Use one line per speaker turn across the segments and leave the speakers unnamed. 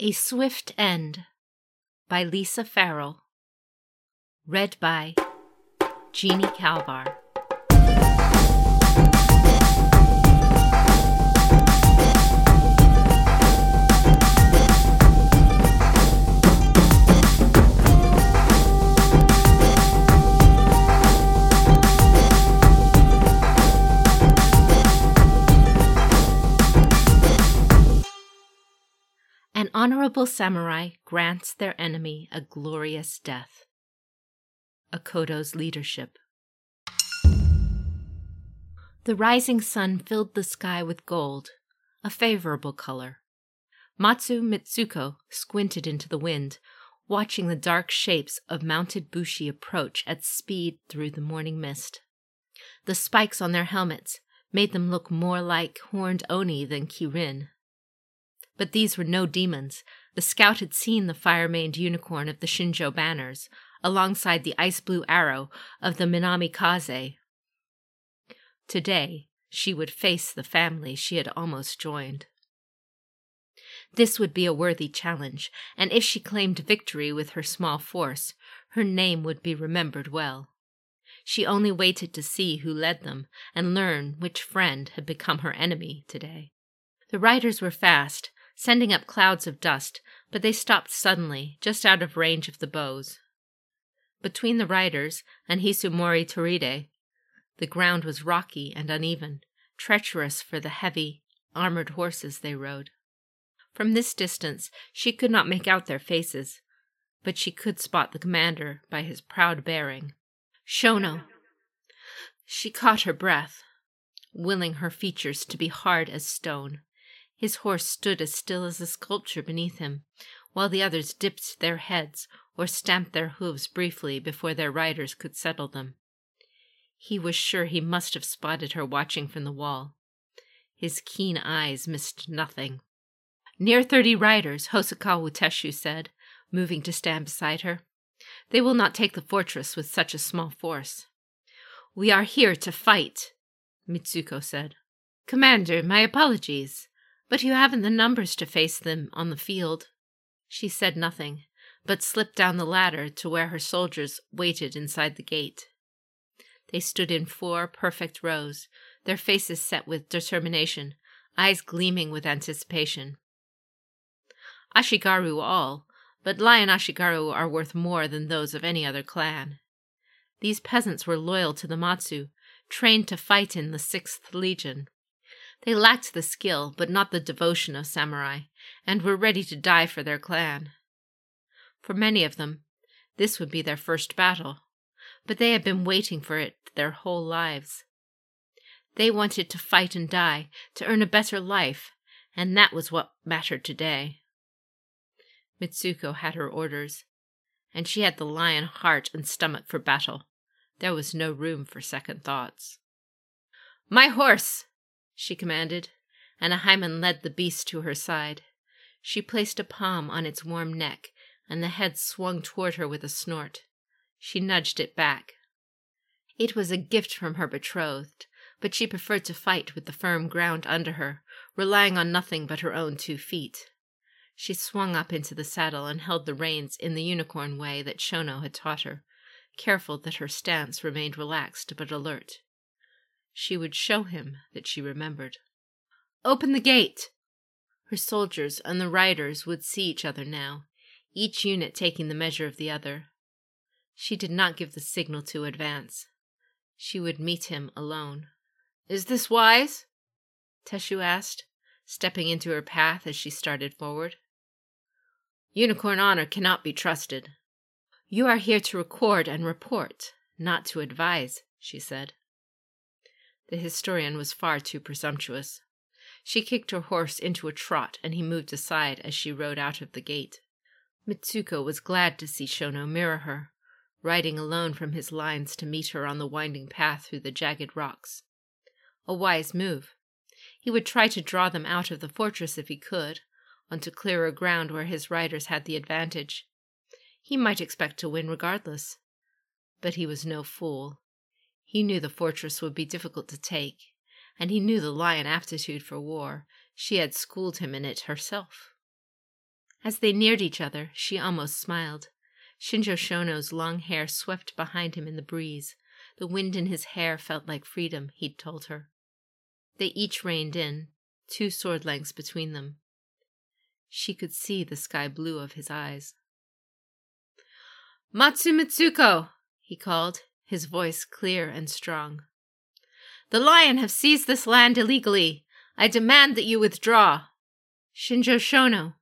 A Swift End by Lisa Farrell. Read by Jeannie Calvar. Honorable samurai grants their enemy a glorious death. Akodo's leadership. The rising sun filled the sky with gold, a favorable color. Matsu Mitsuko squinted into the wind, watching the dark shapes of mounted bushi approach at speed through the morning mist. The spikes on their helmets made them look more like horned oni than kirin. But these were no demons. The scout had seen the fire maned unicorn of the Shinjo banners, alongside the ice blue arrow of the Minami Kaze. Today, she would face the family she had almost joined. This would be a worthy challenge, and if she claimed victory with her small force, her name would be remembered well. She only waited to see who led them and learn which friend had become her enemy today. The riders were fast, sending up clouds of dust, but they stopped suddenly, just out of range of the bows. Between the riders and Hisumori Toride, the ground was rocky and uneven, treacherous for the heavy, armored horses they rode. From this distance, she could not make out their faces, but she could spot the commander by his proud bearing. Shono! She caught her breath, willing her features to be hard as stone. His horse stood as still as a sculpture beneath him, while the others dipped their heads or stamped their hooves briefly before their riders could settle them. He was sure he must have spotted her watching from the wall. His keen eyes missed nothing. Near thirty riders, Hosokawa Teshu said, moving to stand beside her. They will not take the fortress with such a small force. We are here to fight, Mitsuko said. Commander, my apologies. But you haven't the numbers to face them on the field. She said nothing, but slipped down the ladder to where her soldiers waited inside the gate. They stood in four perfect rows, their faces set with determination, eyes gleaming with anticipation. Ashigaru all, but Lion Ashigaru are worth more than those of any other clan. These peasants were loyal to the Matsu, trained to fight in the Sixth Legion. They lacked the skill, but not the devotion of samurai, and were ready to die for their clan. For many of them, this would be their first battle, but they had been waiting for it their whole lives. They wanted to fight and die, to earn a better life, and that was what mattered today. Mitsuko had her orders, and she had the lion heart and stomach for battle. There was no room for second thoughts. My horse! She commanded, and Ahaiman led the beast to her side. She placed a palm on its warm neck, and the head swung toward her with a snort. She nudged it back. It was a gift from her betrothed, but she preferred to fight with the firm ground under her, relying on nothing but her own two feet. She swung up into the saddle and held the reins in the unicorn way that Shono had taught her, careful that her stance remained relaxed but alert. She would show him that she remembered. Open the gate! Her soldiers and the riders would see each other now, each unit taking the measure of the other. She did not give the signal to advance. She would meet him alone. Is this wise? Teshu asked, stepping into her path as she started forward. Unicorn honor cannot be trusted. You are here to record and report, not to advise, she said. The historian was far too presumptuous. She kicked her horse into a trot, and he moved aside as she rode out of the gate. Mitsuko was glad to see Shono mirror her, riding alone from his lines to meet her on the winding path through the jagged rocks. A wise move. He would try to draw them out of the fortress if he could, onto clearer ground where his riders had the advantage. He might expect to win regardless. But he was no fool. He knew the fortress would be difficult to take, and he knew the lion aptitude for war. She had schooled him in it herself. As they neared each other, she almost smiled. Shinjo Shono's long hair swept behind him in the breeze. The wind in his hair felt like freedom, he'd told her. They each reined in, two sword lengths between them. She could see the sky blue of his eyes. Matsu Mitsuko, he called, his voice clear and strong. The lion have seized this land illegally. I demand that you withdraw. Shinjo Shono.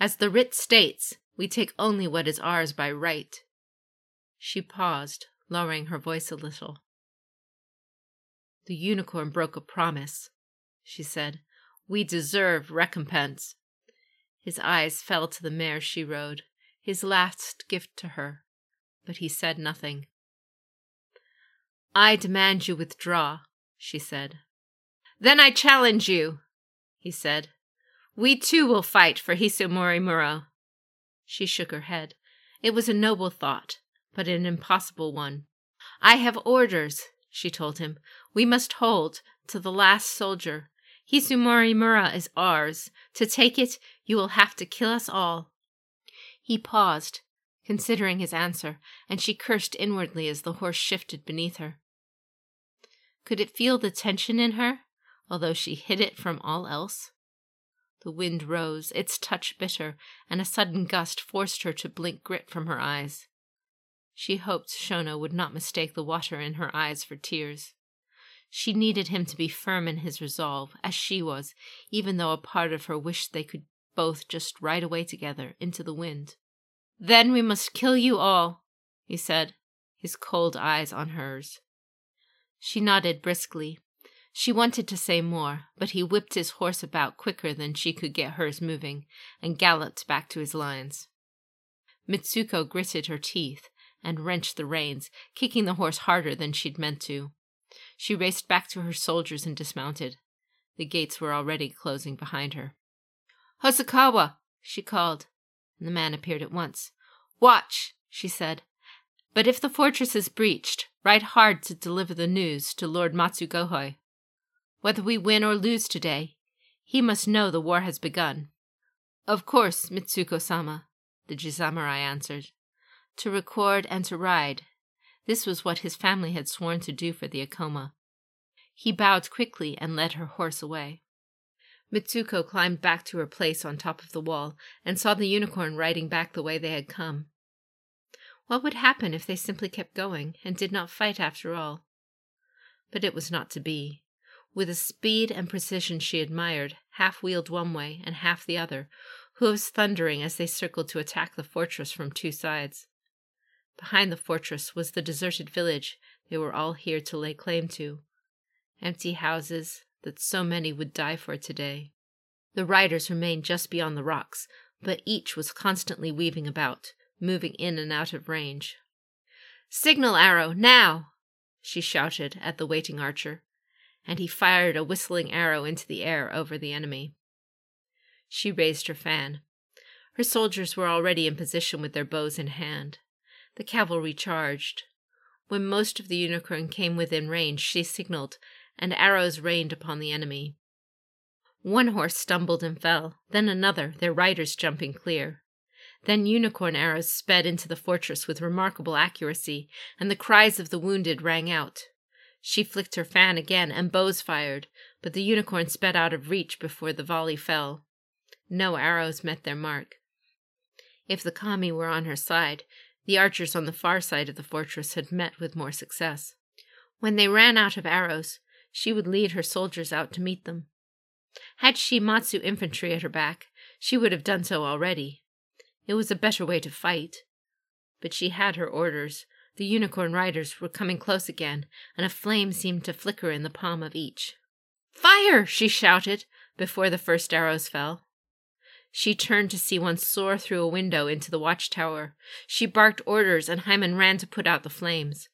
As the writ states, we take only what is ours by right. She paused, lowering her voice a little. The unicorn broke a promise, she said. We deserve recompense. His eyes fell to the mare she rode, his last gift to her, but he said nothing. I demand you withdraw, she said. Then I challenge you, he said. We too will fight for Hisumori Mura. She shook her head. It was a noble thought, but an impossible one. I have orders, she told him. We must hold to the last soldier. Hisumori Mura is ours. To take it, you will have to kill us all. He paused, considering his answer, and she cursed inwardly as the horse shifted beneath her. Could it feel the tension in her, although she hid it from all else? The wind rose, its touch bitter, and a sudden gust forced her to blink grit from her eyes. She hoped Shono would not mistake the water in her eyes for tears. She needed him to be firm in his resolve, as she was, even though a part of her wished they could both just ride away together into the wind. Then we must kill you all, he said, his cold eyes on hers. She nodded briskly. She wanted to say more, but he whipped his horse about quicker than she could get hers moving and galloped back to his lines. Mitsuko gritted her teeth and wrenched the reins, kicking the horse harder than she'd meant to. She raced back to her soldiers and dismounted. The gates were already closing behind her. Hosokawa, she called, and the man appeared at once. Watch, she said. But if the fortress is breached, ride hard to deliver the news to Lord Matsu Gohei. Whether we win or lose today, he must know the war has begun. Of course, Mitsuko sama, the Jizamurai answered. To record and to ride. This was what his family had sworn to do for the Ikoma. He bowed quickly and led her horse away. Mitsuko climbed back to her place on top of the wall and saw the unicorn riding back the way they had come. What would happen if they simply kept going and did not fight after all? But it was not to be. With a speed and precision she admired, half wheeled one way and half the other, hooves thundering as they circled to attack the fortress from two sides. Behind the fortress was the deserted village they were all here to lay claim to. Empty houses that so many would die for today. The riders remained just beyond the rocks, but each was constantly weaving about, moving in and out of range. Signal arrow, now! she shouted at the waiting archer, and he fired a whistling arrow into the air over the enemy. She raised her fan. Her soldiers were already in position with their bows in hand. The cavalry charged. When most of the unicorn came within range, she signaled, and arrows rained upon the enemy. One horse stumbled and fell, then another, their riders jumping clear. Then unicorn arrows sped into the fortress with remarkable accuracy, and the cries of the wounded rang out. She flicked her fan again, and bows fired, but the unicorn sped out of reach before the volley fell. No arrows met their mark. If the kami were on her side, the archers on the far side of the fortress had met with more success. When they ran out of arrows, she would lead her soldiers out to meet them. Had she Matsu infantry at her back, she would have done so already. It was a better way to fight. But she had her orders. The unicorn riders were coming close again, and a flame seemed to flicker in the palm of each. Fire! she shouted before the first arrows fell. She turned to see one soar through a window into the watchtower. She barked orders, and Hyman ran to put out the flames.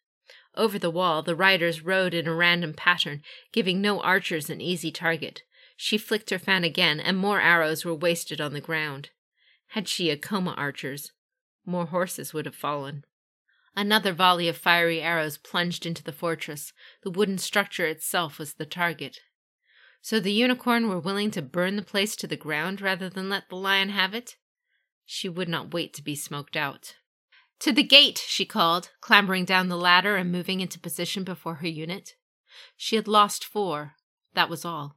Over the wall, the riders rode in a random pattern, giving no archers an easy target. She flicked her fan again, and more arrows were wasted on the ground. Had she Akoma archers, more horses would have fallen. Another volley of fiery arrows plunged into the fortress. The wooden structure itself was the target. So the unicorn were willing to burn the place to the ground rather than let the lion have it? She would not wait to be smoked out. To the gate, she called, clambering down the ladder and moving into position before her unit. She had lost four. That was all.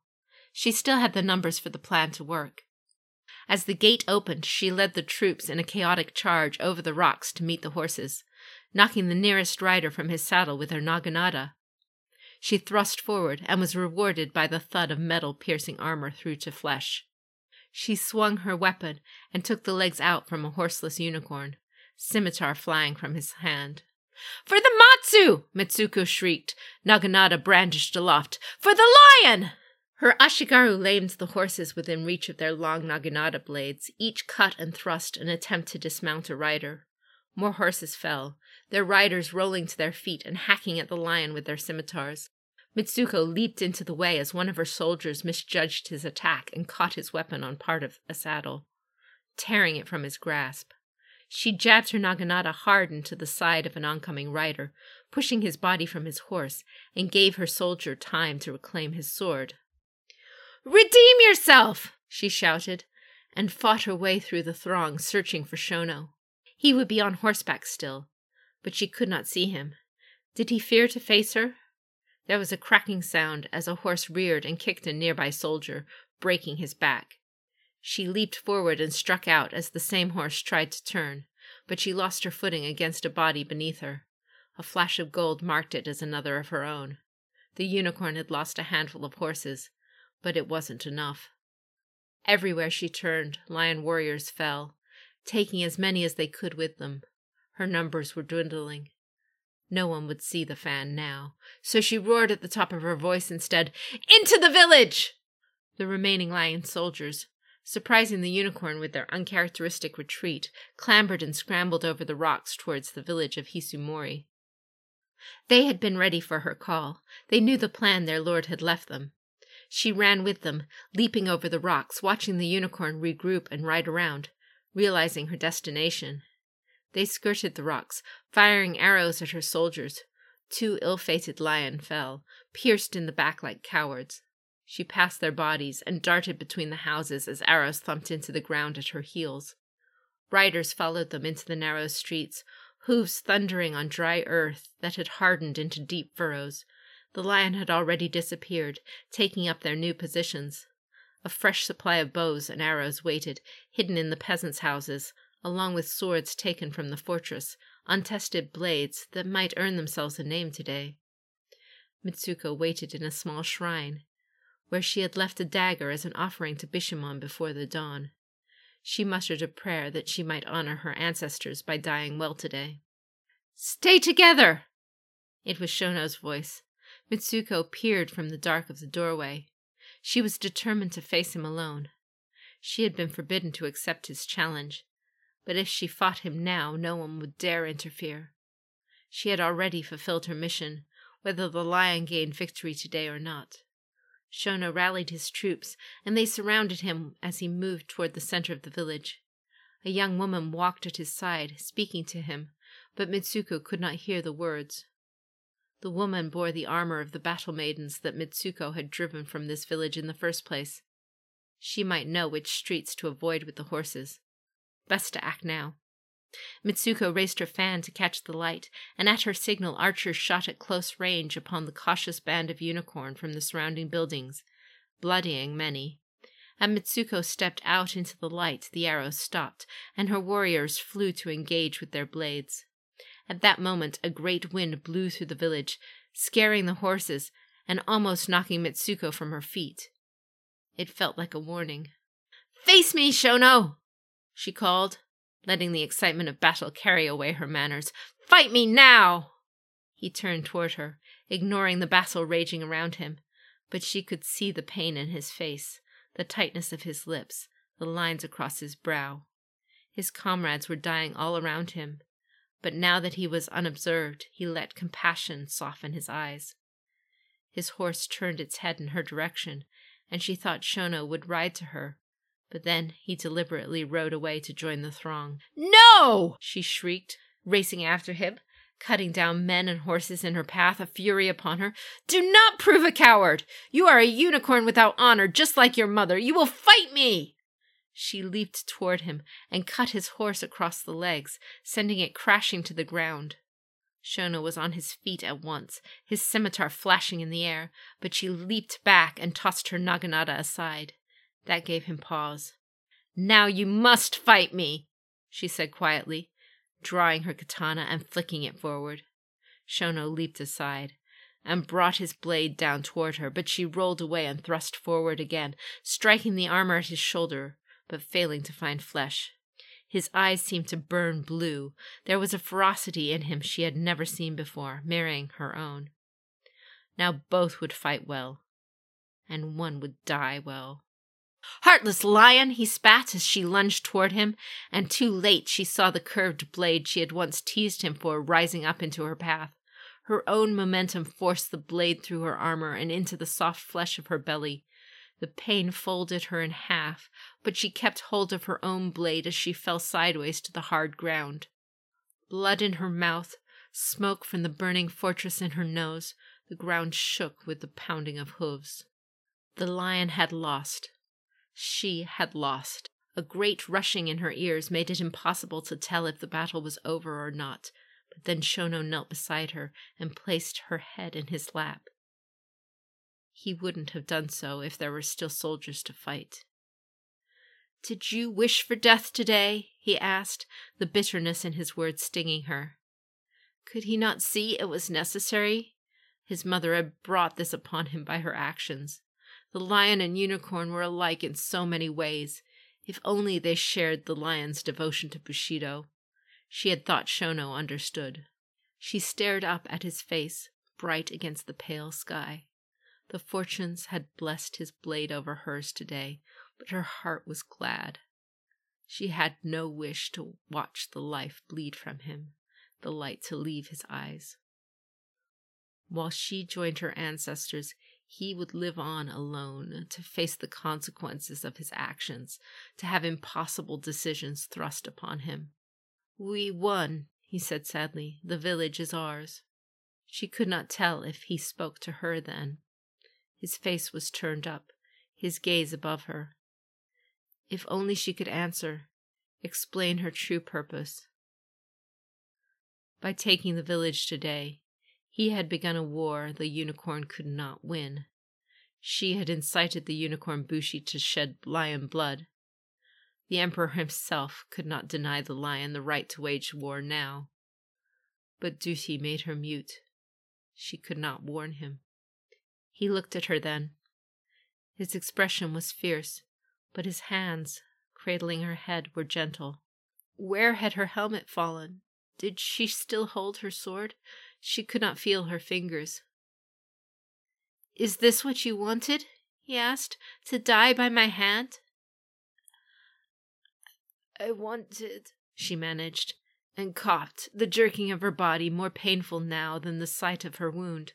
She still had the numbers for the plan to work. As the gate opened, she led the troops in a chaotic charge over the rocks to meet the horses, knocking the nearest rider from his saddle with her naginata. She thrust forward and was rewarded by the thud of metal piercing armor through to flesh. She swung her weapon and took the legs out from a horseless unicorn, scimitar flying from his hand. For the Matsu! Mitsuko shrieked, Naginata brandished aloft. For the lion! Her Ashigaru lamed the horses within reach of their long Naginata blades, each cut and thrust an attempt to dismount a rider. More horses fell, their riders rolling to their feet and hacking at the lion with their scimitars. Mitsuko leaped into the way as one of her soldiers misjudged his attack and caught his weapon on part of a saddle, tearing it from his grasp. She jabbed her naginata hard into the side of an oncoming rider, pushing his body from his horse, and gave her soldier time to reclaim his sword. Redeem yourself! she shouted, and fought her way through the throng, searching for Shono. He would be on horseback still, but she could not see him. Did he fear to face her? There was a cracking sound as a horse reared and kicked a nearby soldier, breaking his back. She leaped forward and struck out as the same horse tried to turn, but she lost her footing against a body beneath her. A flash of gold marked it as another of her own. The unicorn had lost a handful of horses, but it wasn't enough. Everywhere she turned, lion warriors fell, taking as many as they could with them. Her numbers were dwindling. No one would see the fan now, so she roared at the top of her voice instead, Into the village! The remaining lion soldiers, surprising the unicorn with their uncharacteristic retreat, clambered and scrambled over the rocks towards the village of Hisumori. They had been ready for her call. They knew the plan their lord had left them. She ran with them, leaping over the rocks, watching the unicorn regroup and ride around, realizing her destination. They skirted the rocks, firing arrows at her soldiers. Two ill fated lion fell, pierced in the back like cowards. She passed their bodies and darted between the houses as arrows thumped into the ground at her heels. Riders followed them into the narrow streets, hoofs thundering on dry earth that had hardened into deep furrows. The lion had already disappeared, taking up their new positions. A fresh supply of bows and arrows waited, hidden in the peasants' houses, along with swords taken from the fortress, untested blades that might earn themselves a name today. Mitsuko waited in a small shrine, where she had left a dagger as an offering to Bishamon before the dawn. She muttered a prayer that she might honor her ancestors by dying well today. Stay together! It was Shono's voice. Mitsuko peered from the dark of the doorway. She was determined to face him alone. She had been forbidden to accept his challenge, but if she fought him now, no one would dare interfere. She had already fulfilled her mission, whether the lion gained victory today or not. Shono rallied his troops, and they surrounded him as he moved toward the center of the village. A young woman walked at his side, speaking to him, but Mitsuko could not hear the words. The woman bore the armor of the battle maidens that Mitsuko had driven from this village in the first place. She might know which streets to avoid with the horses. Best to act now. Mitsuko raised her fan to catch the light, and at her signal archers shot at close range upon the cautious band of unicorn from the surrounding buildings, bloodying many. As Mitsuko stepped out into the light, the arrows stopped, and her warriors flew to engage with their blades. At that moment, a great wind blew through the village, scaring the horses and almost knocking Mitsuko from her feet. It felt like a warning. Face me, Shono! she called, letting the excitement of battle carry away her manners. Fight me now! He turned toward her, ignoring the battle raging around him, but she could see the pain in his face, the tightness of his lips, the lines across his brow. His comrades were dying all around him, but now that he was unobserved, he let compassion soften his eyes. His horse turned its head in her direction, and she thought Shono would ride to her, but then he deliberately rode away to join the throng. No! she shrieked, racing after him, cutting down men and horses in her path, a fury upon her. Do not prove a coward! You are a unicorn without honor, just like your mother. You will fight me! She leaped toward him and cut his horse across the legs, sending it crashing to the ground. Shono was on his feet at once, his scimitar flashing in the air, but she leaped back and tossed her naginata aside. That gave him pause. Now you must fight me, she said quietly, drawing her katana and flicking it forward. Shono leaped aside and brought his blade down toward her, but she rolled away and thrust forward again, striking the armor at his shoulder, but failing to find flesh. His eyes seemed to burn blue. There was a ferocity in him she had never seen before, mirroring her own. Now both would fight well, and one would die well. Heartless lion! he spat as she lunged toward him, and too late she saw the curved blade she had once teased him for rising up into her path. Her own momentum forced the blade through her armor and into the soft flesh of her belly. The pain folded her in half, but she kept hold of her own blade as she fell sideways to the hard ground. Blood in her mouth, smoke from the burning fortress in her nose, the ground shook with the pounding of hooves. The lion had lost. She had lost. A great rushing in her ears made it impossible to tell if the battle was over or not, but then Shono knelt beside her and placed her head in his lap. He wouldn't have done so if there were still soldiers to fight. Did you wish for death today? he asked, the bitterness in his words stinging her. Could he not see it was necessary? His mother had brought this upon him by her actions. The lion and unicorn were alike in so many ways. If only they shared the lion's devotion to Bushido. She had thought Shono understood. She stared up at his face, bright against the pale sky. The fortunes had blessed his blade over hers today, but her heart was glad. She had no wish to watch the life bleed from him, the light to leave his eyes. While she joined her ancestors, he would live on alone, to face the consequences of his actions, to have impossible decisions thrust upon him. We won, he said sadly. The village is ours. She could not tell if he spoke to her then. His face was turned up, his gaze above her. If only she could answer, explain her true purpose. By taking the village today, he had begun a war the unicorn could not win. She had incited the unicorn Bushi to shed lion blood. The emperor himself could not deny the lion the right to wage war now. But duty made her mute. She could not warn him. He looked at her then. His expression was fierce, but his hands, cradling her head, were gentle. Where had her helmet fallen? Did she still hold her sword? She could not feel her fingers. Is this what you wanted? he asked. To die by my hand? I wanted, she managed, and coughed, the jerking of her body more painful now than the sight of her wound.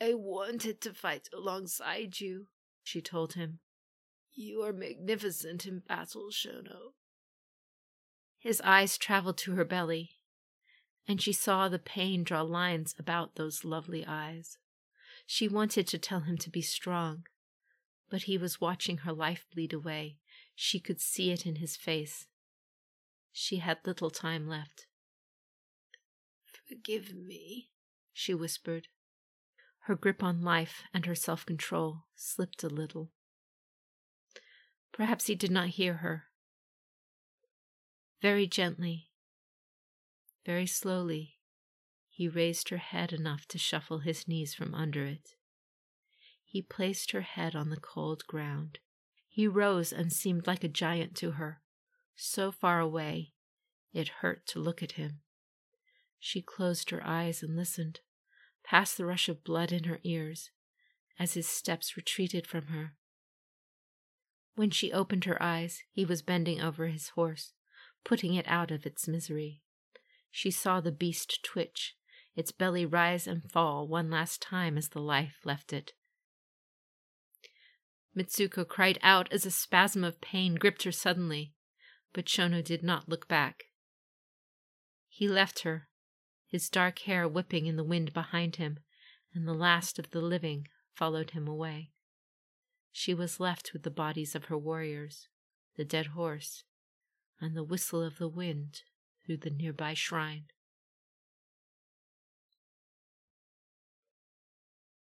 I wanted to fight alongside you, she told him. You are magnificent in battle, Shono. His eyes traveled to her belly, and she saw the pain draw lines about those lovely eyes. She wanted to tell him to be strong, but he was watching her life bleed away. She could see it in his face. She had little time left. Forgive me, she whispered. Her grip on life and her self control slipped a little. Perhaps he did not hear her. Very gently, very slowly, he raised her head enough to shuffle his knees from under it. He placed her head on the cold ground. He rose and seemed like a giant to her, so far away it hurt to look at him. She closed her eyes and listened past the rush of blood in her ears, as his steps retreated from her. When she opened her eyes, he was bending over his horse, putting it out of its misery. She saw the beast twitch, its belly rise and fall one last time as the life left it. Mitsuko cried out as a spasm of pain gripped her suddenly, but Shono did not look back. He left her, his dark hair whipping in the wind behind him, and the last of the living followed him away. She was left with the bodies of her warriors. the dead horse, and the whistle of the wind through the nearby shrine.